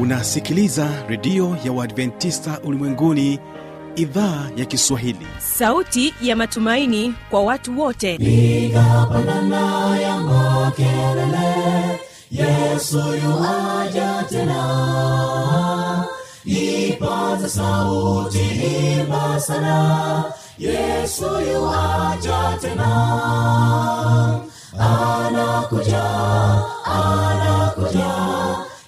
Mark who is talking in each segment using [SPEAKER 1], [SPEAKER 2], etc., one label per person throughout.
[SPEAKER 1] unasikiliza redio ya uadventista ulimwenguni idhaa ya kiswahili.
[SPEAKER 2] Sauti ya matumaini kwa watu wote.
[SPEAKER 3] Ikapandana ya makelele yesu yuaja tena. Ipaza sauti imba sana yesu yuaja tena. Anakuja anakuja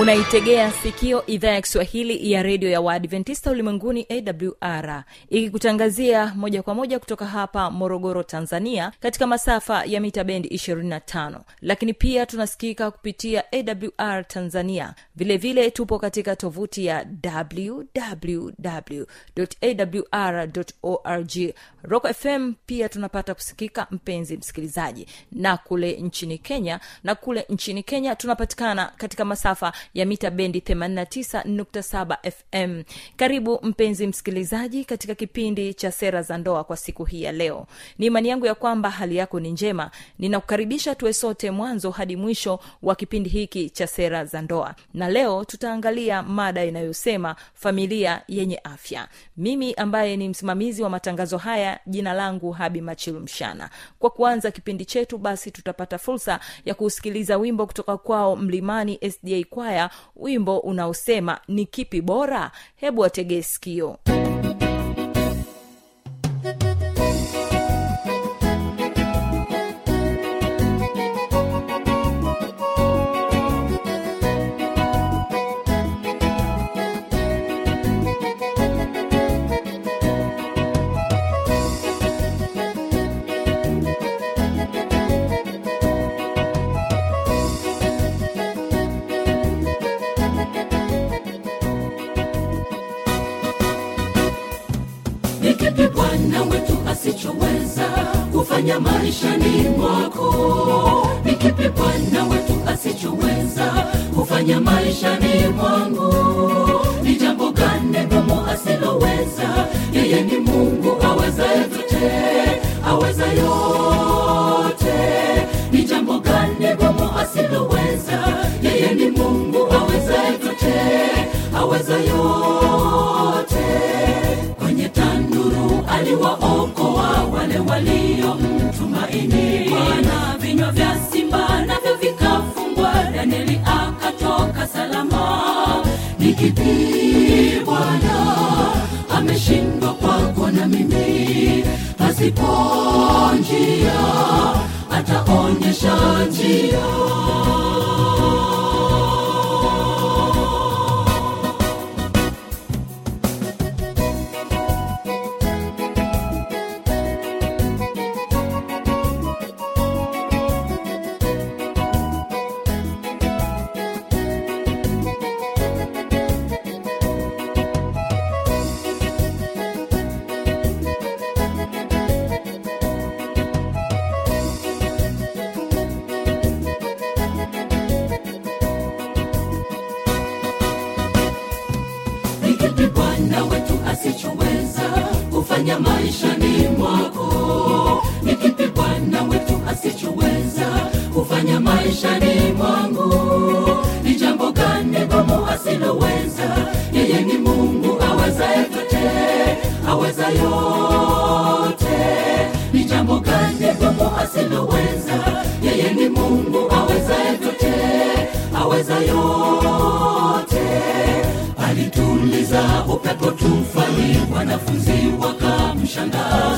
[SPEAKER 2] unaitegea sikio idhaa ya kiswahili ya redio ya waadventista ulimwenguni awr ikikutangazia moja kwa moja kutoka hapa morogoro tanzania katika masafa ya mita bendi 25 lakini pia tunasikika kupitia awr tanzania. Vilevile vile tupo katika tovuti ya wwwawr org. Rock fm pia tunapata kusikika mpenzi msikilizaji. Na kule nchini kenya na kule nchini kenya tunapatikana katika masafa ya mita bendi 89.7 fm karibu mpenzi msikilizaji katika kipindi cha sera za ndoa kwa siku hii ya leo. Ni imani yangu ya kwamba hali yako ni njema. Ninakukaribisha tuwe sote mwanzo hadi mwisho wa kipindi hiki cha sera za ndoa. Na leo tutaangalia mada inayosema familia yenye afya. Mimi ambaye ni msimamizi wa matangazo haya jina langu habi machilu mshana. Kwa kuanza kipindi chetu basi tutapata fursa ya kusikiliza wimbo kutoka kwao mlimani sda kwaya wimbo unaosema ni kipi bora? Hebu wategee sikio
[SPEAKER 3] kufanya maishani mwako. Ni bwana wetu asichoweza kufanya maishani mwangu? Ni jambo gani gumu asiloweza? Yeye ni mungu awezaye yote aweza yote. Ni jambo gani gumu asiloweza? Yeye ni mungu awezaye yote aweza yote. Kwenye tanduru aliwaokoa wale waliomtumaini bwana vinywa vya simba navyo vikafungwa. Danieli akatoka salama. Ni kipi bwana ameshindwa kwako na mimi. Pasipo njia ataonyesha njia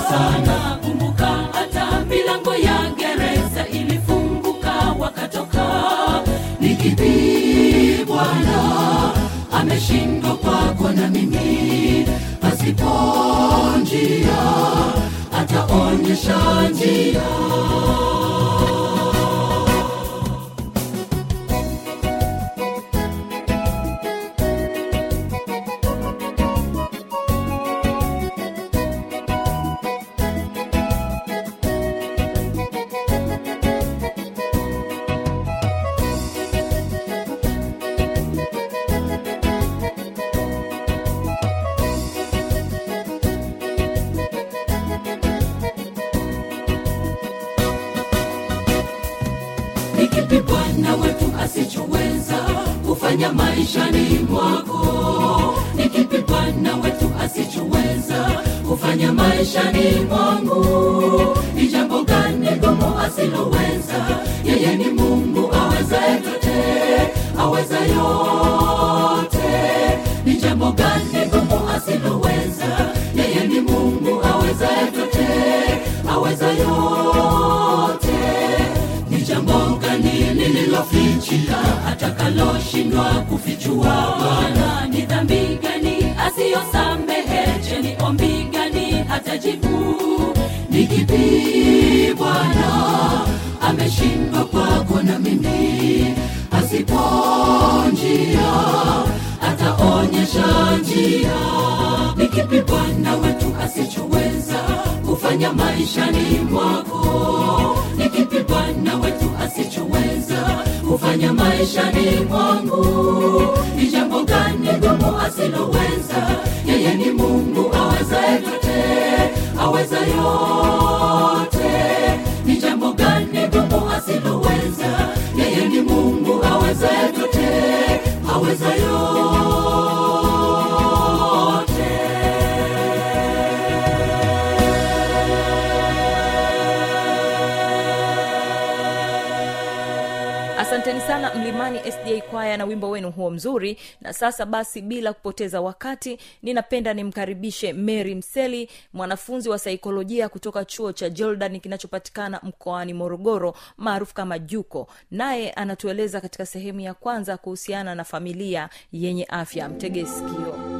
[SPEAKER 3] sana. Kumbuka hata milango ya gereza ilifunguka wakatoka. Ni kipi bwana ameshindwa kwako na mimi. Pasipo njia ataonyesha njia kipi bwana wetu asichoweza kufanya maishani mwako. Ni kipi bwana wetu asichoweza kufanya maishani mwangu. Ni jambo gani gumu asiloweza? Yeye ni mungu awezaye yote aweza yote. Ni jambo gani gumu asiloweza? Yeye ni mungu awezaye yote aweza yote lililofichika atakaloshindwa kufichua. Bwana ni dhambi gani? Asiyosamehe. Je ni ombi gani? Hatajibu ni kipi? Bwana ameshindwa kwako na mimi. Asipo njia ataonyesha njia. Ni kipi bwana wetu asichoweza? Kufanya maishani mwako bwana wetu asichoweza kufanya maishani mwangu. Ni jambo gani gumu asiloweza? Yeye ni mungu awezaye yote aweza yote. Ni jambo gani gumu asiloweza? Yeye ni mungu awezaye yote aweza yote
[SPEAKER 2] sana mlimani sda kwaya na wimbo wenu huo mzuri. Na sasa basi bila kupoteza wakati ninapenda nimkaribishe mary mseli mwanafunzi wa saikolojia kutoka chuo cha jordan kinachopatikana mkoani morogoro maarufu kama juko. Naye anatueleza katika sehemu ya kwanza kuhusiana na familia yenye afya. Mtege sikio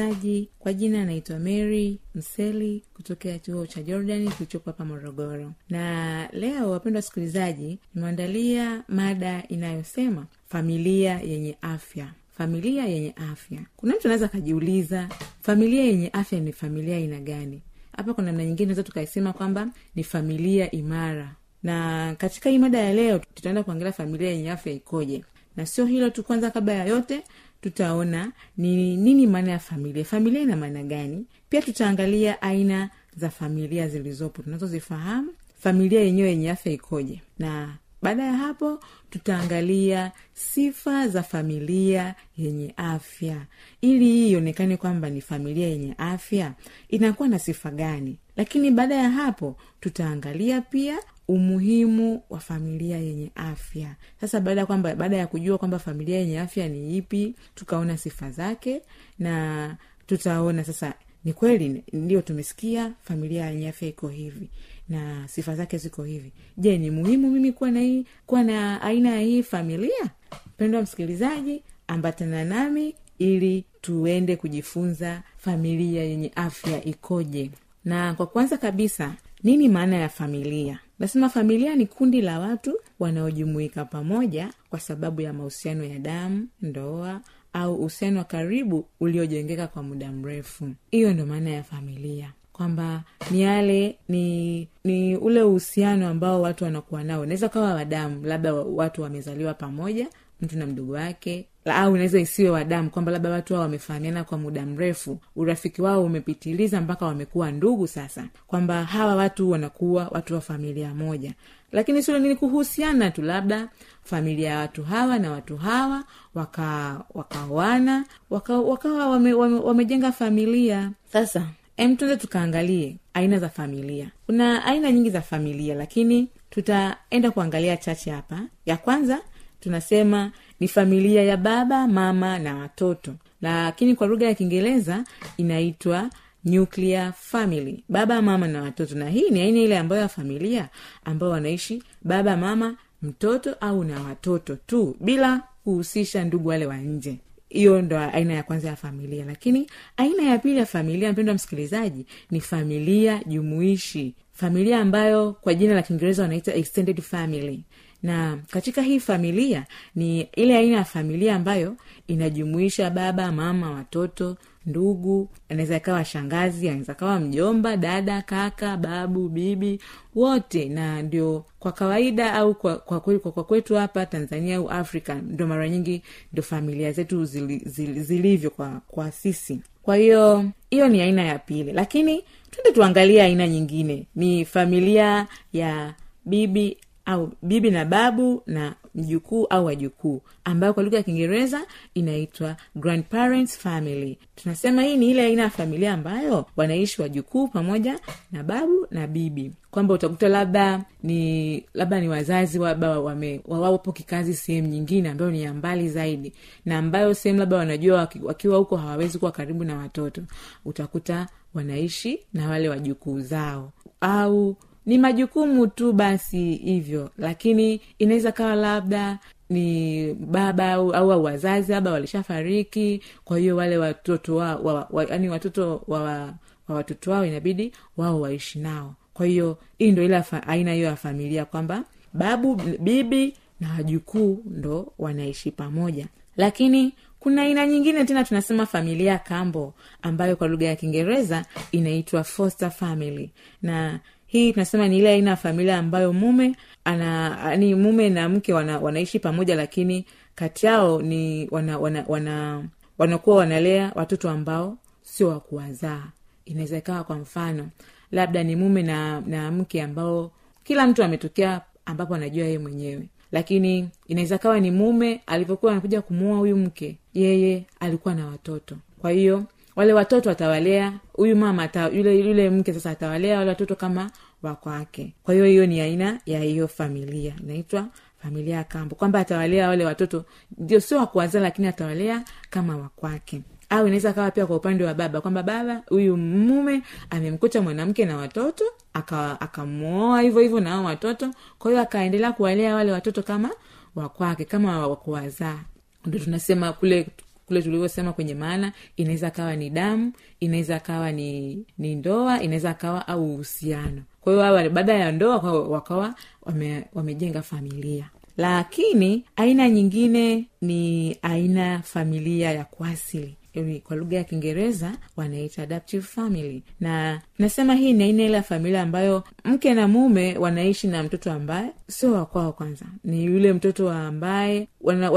[SPEAKER 4] msikilizaji kwa jina anaitwa mary mseli kutokea chuo cha jordani kilichopo hapa morogoro. Na leo wapendwa wasikilizaji nimeandalia mada inayosema familia yenye afya. Familia yenye afya. Kuna mtu anaweza akajiuliza familia yenye afya ni familia aina gani? Hapa kwa namna nyingine naweza tukaisema kwamba ni familia imara. Na katika hii mada ya leo tutaenda kuangalia familia yenye afya ikoje. Na sio hilo tu kwanza kabla ya yote tutaona ni nini maana ya familia. Familia ina maana gani? Pia tutaangalia aina za familia zilizopo tunazozifahamu. Familia yenyewe yenye afya ikoje. Na baada ya hapo tutaangalia sifa za familia yenye afya. Ili hii ionekane kwamba ni familia yenye afya inakuwa na sifa gani. Lakini baada ya hapo tutaangalia pia umuhimu wa familia yenye afya. Sasa baada ya kwamba baada ya kujua kwamba familia yenye afya ni ipi tukaona sifa zake na tutaona sasa ni kweli ndio tumesikia familia yenye afya iko hivi na sifa zake ziko hivi. Je ni muhimu mimi kuwa na hii kuwa na aina ya hii familia? Mpendwa msikilizaji ambatana nami ili tuende kujifunza familia yenye afya ikoje. Na kwa kwanza kabisa nini maana ya familia nasema familia ni kundi la watu wanaojumuika pamoja kwa sababu ya mahusiano ya damu ndoa au uhusiano wa karibu uliojengeka kwa muda mrefu. Hiyo ndo maana ya familia. Kwamba ni yale ni ni ule uhusiano ambao watu wanakuwa nao. Unaweza kawa wadamu labda watu wamezaliwa pamoja mtu na mdogo wake. Au inaweza isiwe wadamu kwamba labda watu hao wamefahamiana kwa muda mrefu. Urafiki wao umepitiliza mpaka wamekuwa ndugu sasa. Kwamba hawa watu wanakuwa watu wa familia moja. Lakini sio nini kuhusiana tu labda familia ya watu hawa na watu hawa wakaoana waka wakawa waka wame, wame, familia. Sasa em tukaangalie aina za familia. Kuna aina nyingi za familia lakini tutaenda kuangalia chache hapa. Ya kwanza tunasema ni familia ya baba mama na watoto. Lakini kwa lugha ya kiingereza inaitwa nuclear family. Baba mama na watoto. Na hii ni aina ile ambayo ya familia ambao wanaishi baba mama mtoto au na watoto tu bila kuhusisha ndugu wale wa nje. Hiyo ndo aina ya kwanza ya familia. Lakini aina ya pili ya familia mpendo wa msikilizaji ni familia jumuishi. Familia ambayo kwa jina la kiingereza wanaita extended family na katika hii familia ni ile aina ya familia ambayo inajumuisha baba mama watoto ndugu anaweza akawa shangazi anaweza kawa mjomba dada kaka babu bibi wote. Na ndio kwa kawaida au kwa, kwa, kwa, kwa, kwa kwetu hapa tanzania au afrika ndo mara nyingi ndo familia zetu zili, zili, zilivyo kwa, kwa sisi. Kwa hiyo hiyo ni aina ya pili. Lakini twende tuangalie aina nyingine. Ni familia ya bibi au bibi na babu na mjukuu au wajukuu ambayo kwa lugha ya kiingereza inaitwa grandparents family. Tunasema hii ni ile aina ya familia ambayo wanaishi wajukuu pamoja na babu na bibi. Kwamba utakuta labda ni labda ni wazazi labda wawapo kikazi sehemu nyingine ambayo ni ya mbali zaidi na ambayo sehemu labda wanajua waki- wakiwa huko hawawezi kuwa karibu na watoto utakuta wanaishi na wale wajukuu zao. Au ni majukumu tu basi hivyo lakini inaweza kawa labda ni baba au, au wazazi labda walishafariki kwa hiyo wale watoto wa, wa, wa, yani watoto wa, wa, wa watoto wao inabidi wao waishi nao. Kwa hiyo hii ndo ile aina hiyo ya familia kwamba babu bibi na wajukuu ndo wanaishi pamoja. Lakini kuna aina nyingine tena tunasema familia kambo ambayo kwa lugha ya kiingereza inaitwa foster family. Na hii tunasema ni ile aina ya familia ambayo mume ana ni mume na mke wana, wanaishi pamoja lakini kati yao ni wana, wana, wana, wanakuwa wanalea watoto ambao sio wakuwazaa inaweza ikawa kwa mfano labda ni mume na, na mke ambao kila mtu ametokea ambapo anajua yeye mwenyewe. Lakini inaweza kawa ni mume alivyokuwa anakuja kumuoa huyu mke yeye alikuwa na watoto. Kwa hiyo wale watoto atawalea huyu mama ata, yule yule mke sasa atawalea wale watoto kama wakwake kwa hiyo hiyo ni aina ya hiyo familia. Inaitwa familia ya kambo. Kwamba atawalea wale watoto ndio sio wakuwazaa lakini atawalea kama wakwake au inaweza kawa pia kwa upande wa baba kwamba baba huyu mume amemkuta mwanamke na watoto aka- akamwoa hivyo hivyo nao watoto. Kwa hiyo akaendelea kuwalea wale watoto kama wakwake kama wakuwazaa ndo tunasema kule kule tulivyosema kwenye maana inaweza kawa ni damu inaweza kawa ni ni ndoa inaweza kawa au uhusiano. Kwa hiyo hawa baada ya ndoa kwa- wakawa wame, wamejenga familia. Lakini aina nyingine ni aina familia ya kuasili kwa lugha ya kiingereza wanaita adaptive family. Na nasema hii ni aina ile ya familia ambayo mke na mume wanaishi na mtoto ambaye sio wakwao kwanza. Ni yule mtoto ambaye ambaye wana,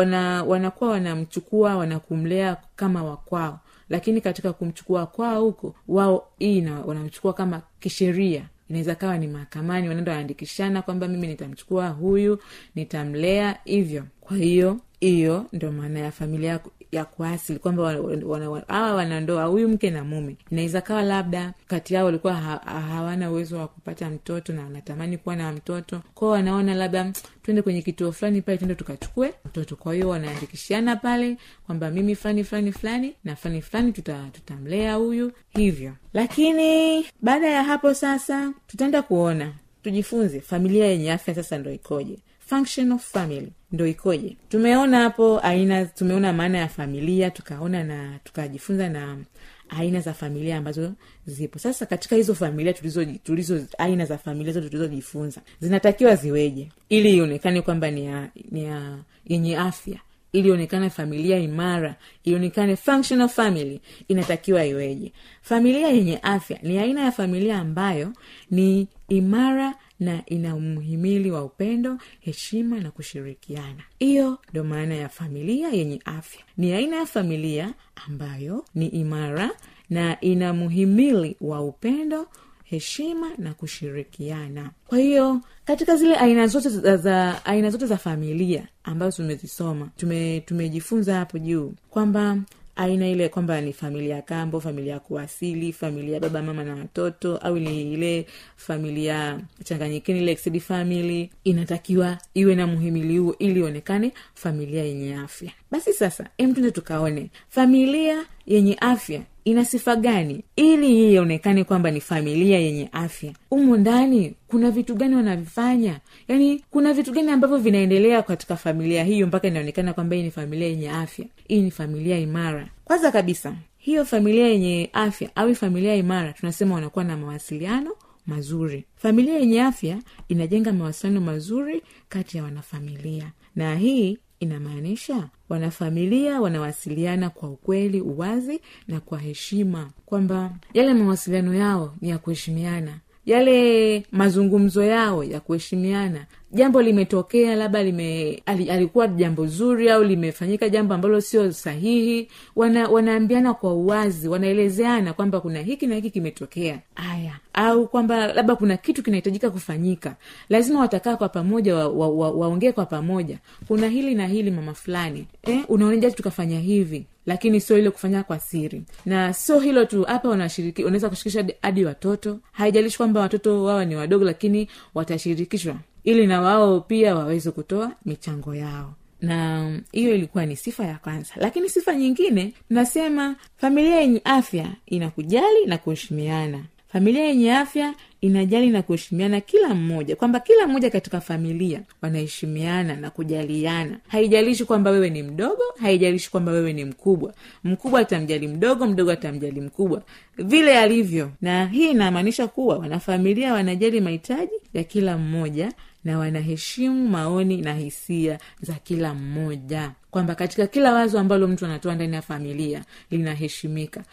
[SPEAKER 4] wana, wanamchukua wanakumlea kama wakwao lakini katika kumchukua kwao huko wao hii na- wanamchukua kama kisheria. Inaweza kawa ni mahakamani wanaenda wanaandikishana kwamba mimi nitamchukua huyu nitamlea hivyo. Kwa hiyo hiyo ndio maana ya familia ya ku- kuasili kwamba hawa wana, wana, wanandoa huyu mke na mume inaweza kawa labda kati yao walikuwa ha, ha, hawana uwezo wa kupata mtoto na wanatamani kuwa na mtoto. Kwao wanaona labda tuende twende kwenye kituo fulani pale tuende tukachukue mtoto. Kwa hiyo wanaandikishiana pale kwamba mimi fulani fulani fulani na fulani fulani tuta, huyu hivyo. Lakini baada ya hapo sasa tutaenda kuona tujifunze familia yenye afya sasa ndo ikoje function of family. Ndo ikoje? Tumeona hapo aina tumeona maana ya familia tukaona na tukajifunza na aina za familia ambazo zipo. Sasa katika hizo familia tulizo, tulizo aina za familia zote tulizojifunza zinatakiwa ziweje? Ili ionekane kwamba ni ya, ni ya yenye afya. Ili ionekane familia imara ionekane functional family inatakiwa iweje? Familia yenye afya ni aina ya familia ambayo ni imara na ina mhimili wa upendo heshima na kushirikiana. Hiyo ndo maana ya familia yenye afya. Ni aina ya familia ambayo ni imara na ina muhimili wa upendo heshima na kushirikiana. Kwa hiyo katika zile aina zote za, za aina zote za familia ambazo tumezisoma tume, tumejifunza hapo juu kwamba aina ile kwamba ni familia ya kambo familia ya kuasili familia ya baba mama na watoto au ni ile familia changanyikini ile extended family. Inatakiwa iwe na muhimili huo ili ionekane familia yenye afya. Basi sasa em tuende tukaone familia yenye afya ina sifa gani? Ili ionekane kwamba ni familia yenye afya. Umu ndani kuna vitu gani wanavifanya? Yaani kuna vitu gani ambavyo vinaendelea katika familia hiyo mpaka inaonekana kwamba hii ni familia yenye afya? Hii ni familia imara. Kwanza kabisa hiyo familia yenye afya au familia imara tunasema wanakuwa na mawasiliano mazuri. Familia yenye afya inajenga mawasiliano mazuri kati ya wanafamilia. Na hii inamaanisha wanafamilia wanawasiliana kwa ukweli uwazi na kwa heshima. Kwamba yale mawasiliano yao ni ya kuheshimiana. Yale mazungumzo yao ya kuheshimiana jambo limetokea labda lime ali, alikuwa jambo zuri au limefanyika jambo ambalo sio sahihi. Wana, wanaambiana kwa uwazi wanaelezeana kwamba kuna hiki na hiki kimetokea. Aya au kwamba labda kuna kitu kinahitajika kufanyika. Lazima watakaa kwa pamoja waongee wa, wa, wa, kwa pamoja. Kuna hili na hili mama fulani. Eh, unaonejaji tukafanya hivi? Lakini sio ile kufanya kwa siri. Na sio hilo tu hapa wanashiriki unaweza kushirikisha hadi watoto. Haijalishi kwamba watoto wawa ni wadogo lakini watashirikishwa ili na wao pia waweze kutoa michango yao. Na hiyo ilikuwa ni sifa ya kwanza. Lakini sifa nyingine tunasema familia yenye afya inakujali na kuheshimiana. Familia yenye afya inajali na kuheshimiana kila mmoja kwamba kila mmoja katika familia wanaheshimiana na kujaliana. Haijalishi kwamba wewe ni mdogo haijalishi kwamba wewe ni mkubwa. Mkubwa atamjali mdogo mdogo atamjali mkubwa. Vile alivyo. Na hii inamaanisha kuwa wanafamilia wanajali mahitaji ya kila mmoja na wanaheshimu maoni na hisia za kila mmoja. Kwamba katika kila wazo ambalo mtu anatoa ndani ya familia linaheshimika.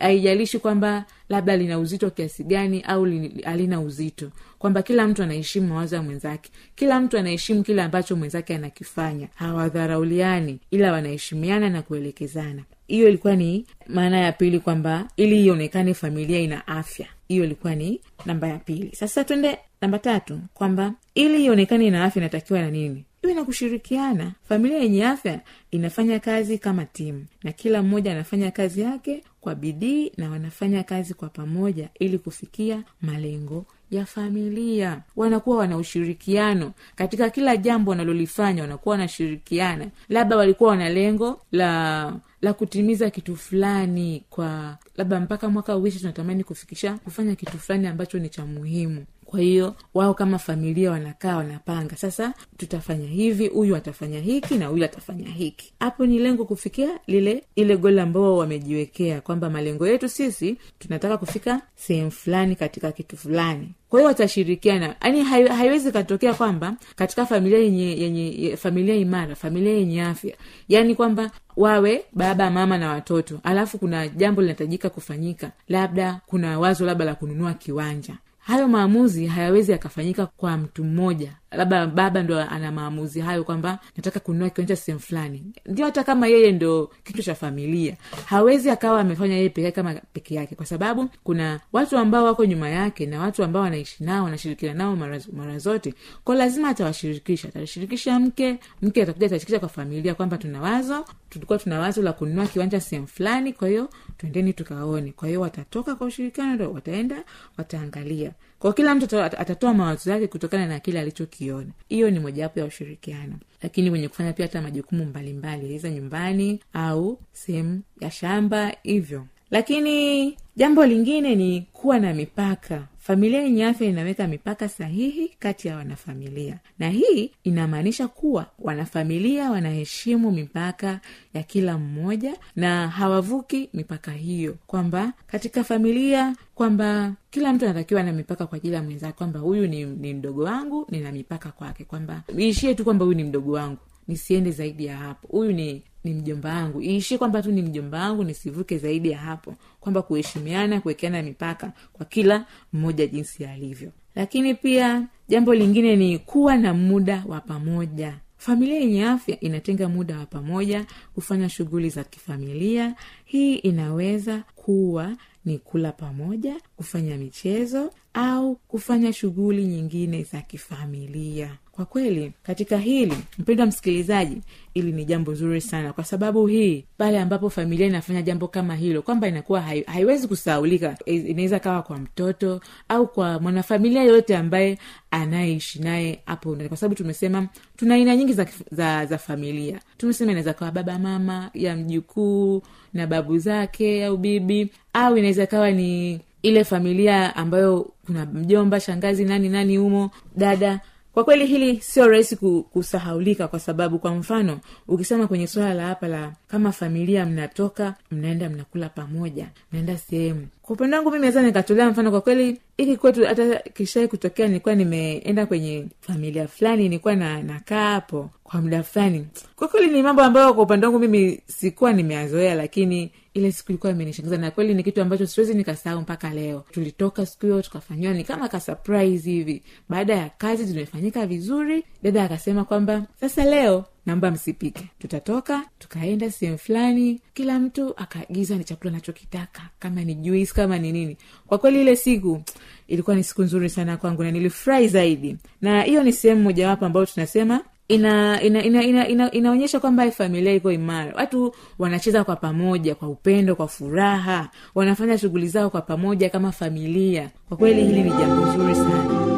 [SPEAKER 4] Haijalishi kwamba labda lina uzito kiasi gani au halina uzito. Kwamba kila mtu anaheshimu mawazo ya mwenzake. Kila mtu anaheshimu kile ambacho mwenzake anakifanya. Hawadharauliani ila wanaheshimiana na kuelekezana. Hiyo ilikuwa ni maana ya pili kwamba ili ionekane familia ina afya. Hiyo ilikuwa ni namba ya pili. Sasa twende namba tatu kwamba ili ionekane ina afya inatakiwa na nini? Iwe na kushirikiana. Familia yenye afya inafanya kazi kama timu na kila mmoja anafanya kazi yake kwa bidii na wanafanya kazi kwa pamoja ili kufikia malengo ya familia. Wanakuwa wana ushirikiano. Katika kila jambo wanalolifanya wanakuwa wanashirikiana. Labda walikuwa wana lengo la la kutimiza kitu fulani kwa labda mpaka mwaka uishi tunatamani kufikisha kufanya kitu fulani ambacho ni cha muhimu kwa hiyo wao kama familia wanakaa wanapanga sasa tutafanya hivi huyu atafanya hiki na huyu atafanya hiki. Hapo ni lengo kufikia lile ile goli ambao wamejiwekea kwamba malengo yetu sisi tunataka kufika sehemu fulani katika kitu fulani. Kwa hiyo watashirikiana. Yaani haiwezi katokea kwamba katika familia yenye yenye familia imara familia yenye afya. Yaani kwamba wawe baba mama na watoto. Alafu kuna jambo linahitajika kufanyika. Labda kuna wazo labda la kununua kiwanja hayo maamuzi hayawezi yakafanyika kwa mtu mmoja. Labda baba ndo ana maamuzi hayo kwamba nataka kununua kiwanja sehemu fulani. Ndio hata kama yeye ndo kichwa cha familia. Hawezi akawa amefanya yeye pekee kama peke yake kwa sababu kuna watu ambao wako nyuma yake na watu ambao wanaishi nao wanashirikiana nao mara, zote. Ko lazima atawashirikisha. Atashirikisha mke mke atakuja atashirikisha kwa familia kwamba tuna wazo tulikuwa tuna wazo la kununua kiwanja sehemu fulani kwa hiyo twendeni tukaone. Kwa hiyo watatoka kwa ushirikiano ndo wataenda wataangalia kwa kila mtu atatoa mawazo yake kutokana na kile alichokiona. Hiyo ni mojawapo ya ushirikiano. Lakini kwenye kufanya pia hata majukumu mbalimbali iza nyumbani au sehemu ya shamba hivyo. Lakini jambo lingine ni kuwa na mipaka familia yenye afya inaweka mipaka sahihi kati ya wanafamilia. Na hii inamaanisha kuwa wanafamilia wanaheshimu mipaka ya kila mmoja na hawavuki mipaka hiyo. Kwamba katika familia kwamba kila mtu anatakiwa na mipaka kwa ajili ya mwenzake kwamba huyu ni, ni mdogo wangu nina mipaka kwake. Kwamba iishie tu kwamba huyu ni mdogo wangu nisiende zaidi ya hapo. Huyu ni ni mjomba wangu. Iishi kwamba tu ni mjomba wangu nisivuke zaidi ya hapo. Kwamba kuheshimiana kuwekeana mipaka kwa kila mmoja jinsi alivyo. Lakini pia jambo lingine ni kuwa na muda wa pamoja. Familia yenye afya inatenga muda wa pamoja kufanya shughuli za kifamilia. Hii inaweza kuwa ni kula pamoja kufanya michezo au kufanya shughuli nyingine za kifamilia kwa kweli katika hili mpendwa msikilizaji ili ni jambo zuri sana kwa sababu hii pale ambapo familia inafanya jambo kama hilo kwamba inakuwa hai, haiwezi kusaulika inaweza kawa kwa mtoto au kwa mwanafamilia yoyote ambaye anayeishi naye hapo kwa sababu tumesema tuna aina nyingi za, za, za familia. Tumesema inaweza kawa baba mama ya mjukuu na babu zake au bibi au inaweza kawa ni ile familia ambayo kuna mjomba shangazi nani nani humo dada kwa kweli hili sio rahisi kusahaulika kwa sababu kwa mfano ukisema kwenye swala la hapa la kama familia mnatoka mnaenda mnakula pamoja mnaenda sehemu. Kwa upande wangu mimi naweza nikatolea mfano kwa kweli hiki kwetu hata kishai kutokea nilikuwa nimeenda kwenye familia fulani nilikuwa na nakaa hapo kwa muda fulani. Kwa kweli ni mambo ambayo kwa upande wangu mimi sikuwa nimeazoea lakini ile siku ilikuwa imenishangaza. Na kweli ni kitu ambacho siwezi nikasahau mpaka leo. Tulitoka siku hiyo tukafanyiwa ni kama ka surprise hivi. Baada ya kazi zimefanyika vizuri dada akasema kwamba sasa leo naomba msipike. Tutatoka tukaenda sehemu fulani kila mtu akaagiza ni chakula anachokitaka kama ni juice kama ni nini. Kwa kweli ile siku ilikuwa ni siku nzuri sana kwangu na nilifurahi zaidi. Na hiyo ni sehemu mojawapo ambayo tunasema ina ina ina, ina, ina kwamba familia iko imara. Watu wanacheza kwa pamoja kwa upendo kwa furaha. Wanafanya shughuli zao kwa pamoja kama familia. Kwa kweli hili ni jambo zuri sana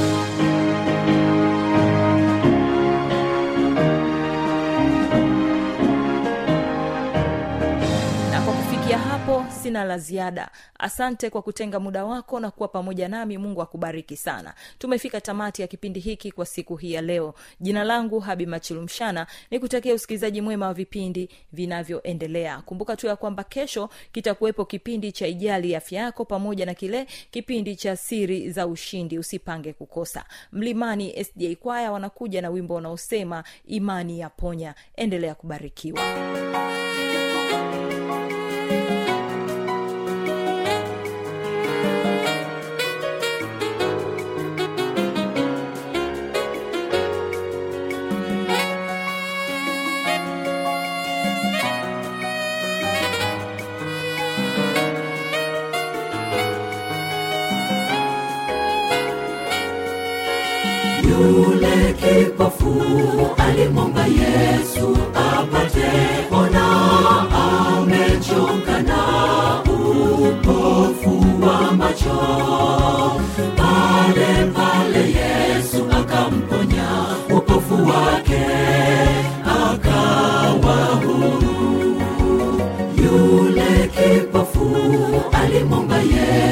[SPEAKER 2] sina la ziada. Asante kwa kutenga muda wako na kuwa pamoja nami. Mungu akubariki sana. Tumefika tamati ya kipindi hiki kwa siku hii ya leo. Jina langu habi machilumshana ni kutakia usikilizaji mwema wa vipindi vinavyoendelea. Kumbuka tu ya kwamba kesho kitakuwepo kipindi cha ijali afya yako pamoja na kile kipindi cha siri za ushindi. Usipange kukosa. Mlimani sda kwaya wanakuja na wimbo unaosema imani ya ponya endelea kubarikiwa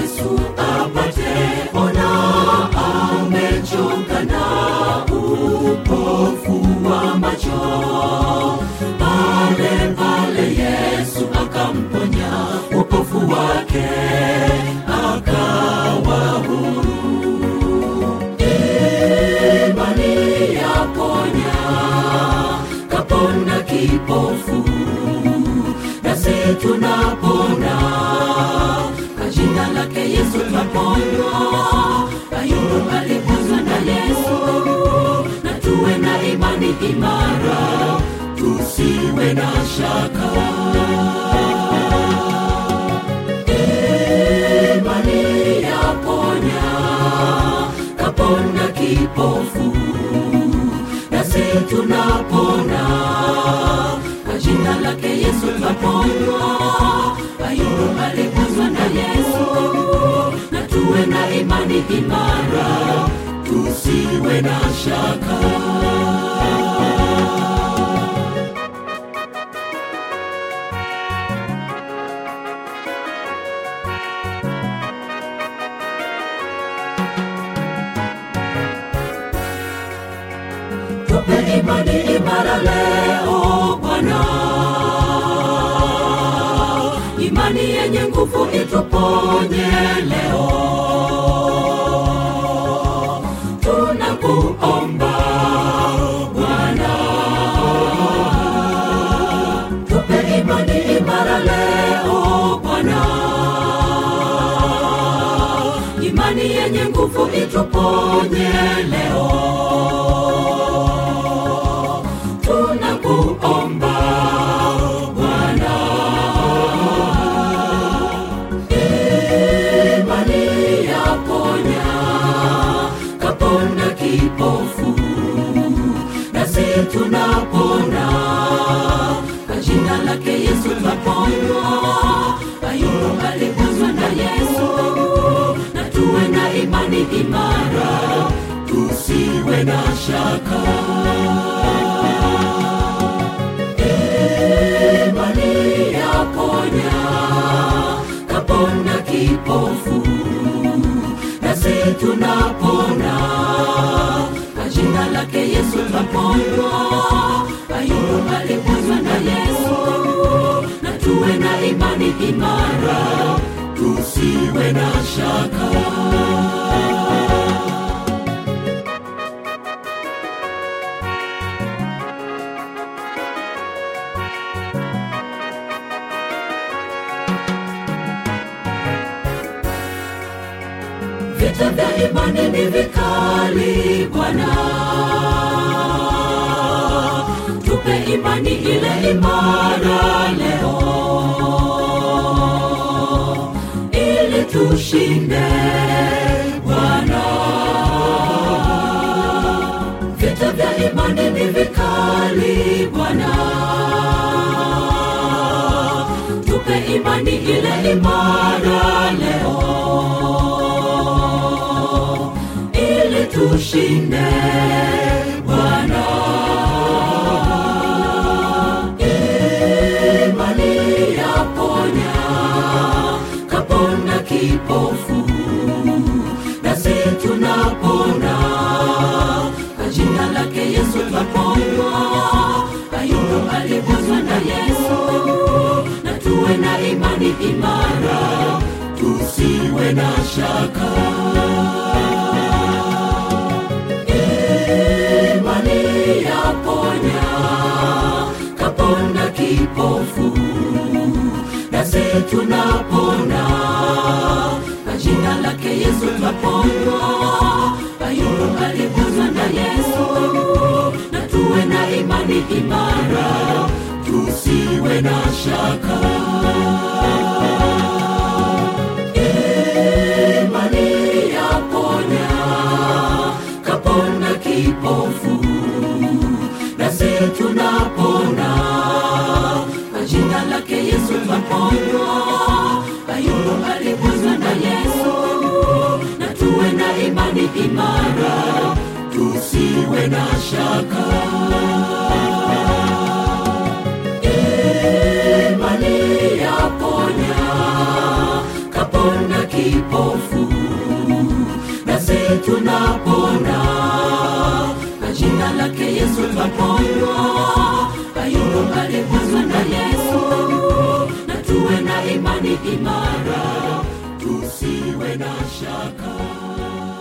[SPEAKER 3] yesu apate ona amechoka na upofu wa macho. Pale pale yesu akamponya upofu wake akawa huru. Imani yaponya kapona kipofu nasi tunapona kwa jina yesu twaponywa ayubu alipozwa na yesu na tuwe na imani imara tusiwe na shaka. Imani yaponya kapona kipofu nasi tunapona. Kwa jina lake yesu twaponywa ayubu alipozwa na yesu tuwe na imani imara tusiwe na shaka. Imara leo bwana. Imani yenye nguvu ituponye leo. Nguvu ituponye leo. Tunakuomba bwana. Imani yaponya kapona kipofu nasi tunapona kwa jina lake yesu twaponywa shaka imani yaponya kapona kipofu nasi tunapona kwa jina lake yesu twaponywa ayubu aliguzwa na yesu na tuwe na imani imara tusiwe na shaka vya imani ni vikali bwana. Tupe imani ile imara leo. Ili tushinde bwana. Vita vya imani ni vikali bwana. Tupe imani ile imara imara tusiwe na shaka. Imani yaponya kapona kipofu nasi tunapona kwa jina lake yesu twaponywa ayubu aliguzwa na yesu. Na tuwe na imani imara tusiwe na shaka yesu twaponywa ayubu aliguzwa na yesu na tuwe na imani imara tusiwe na shaka. Imani yaponya kapona kipofu nasi tunapona na jina lake yesu twaponywa ayubu aliguzwa na yesu imani imara tusiwe na shaka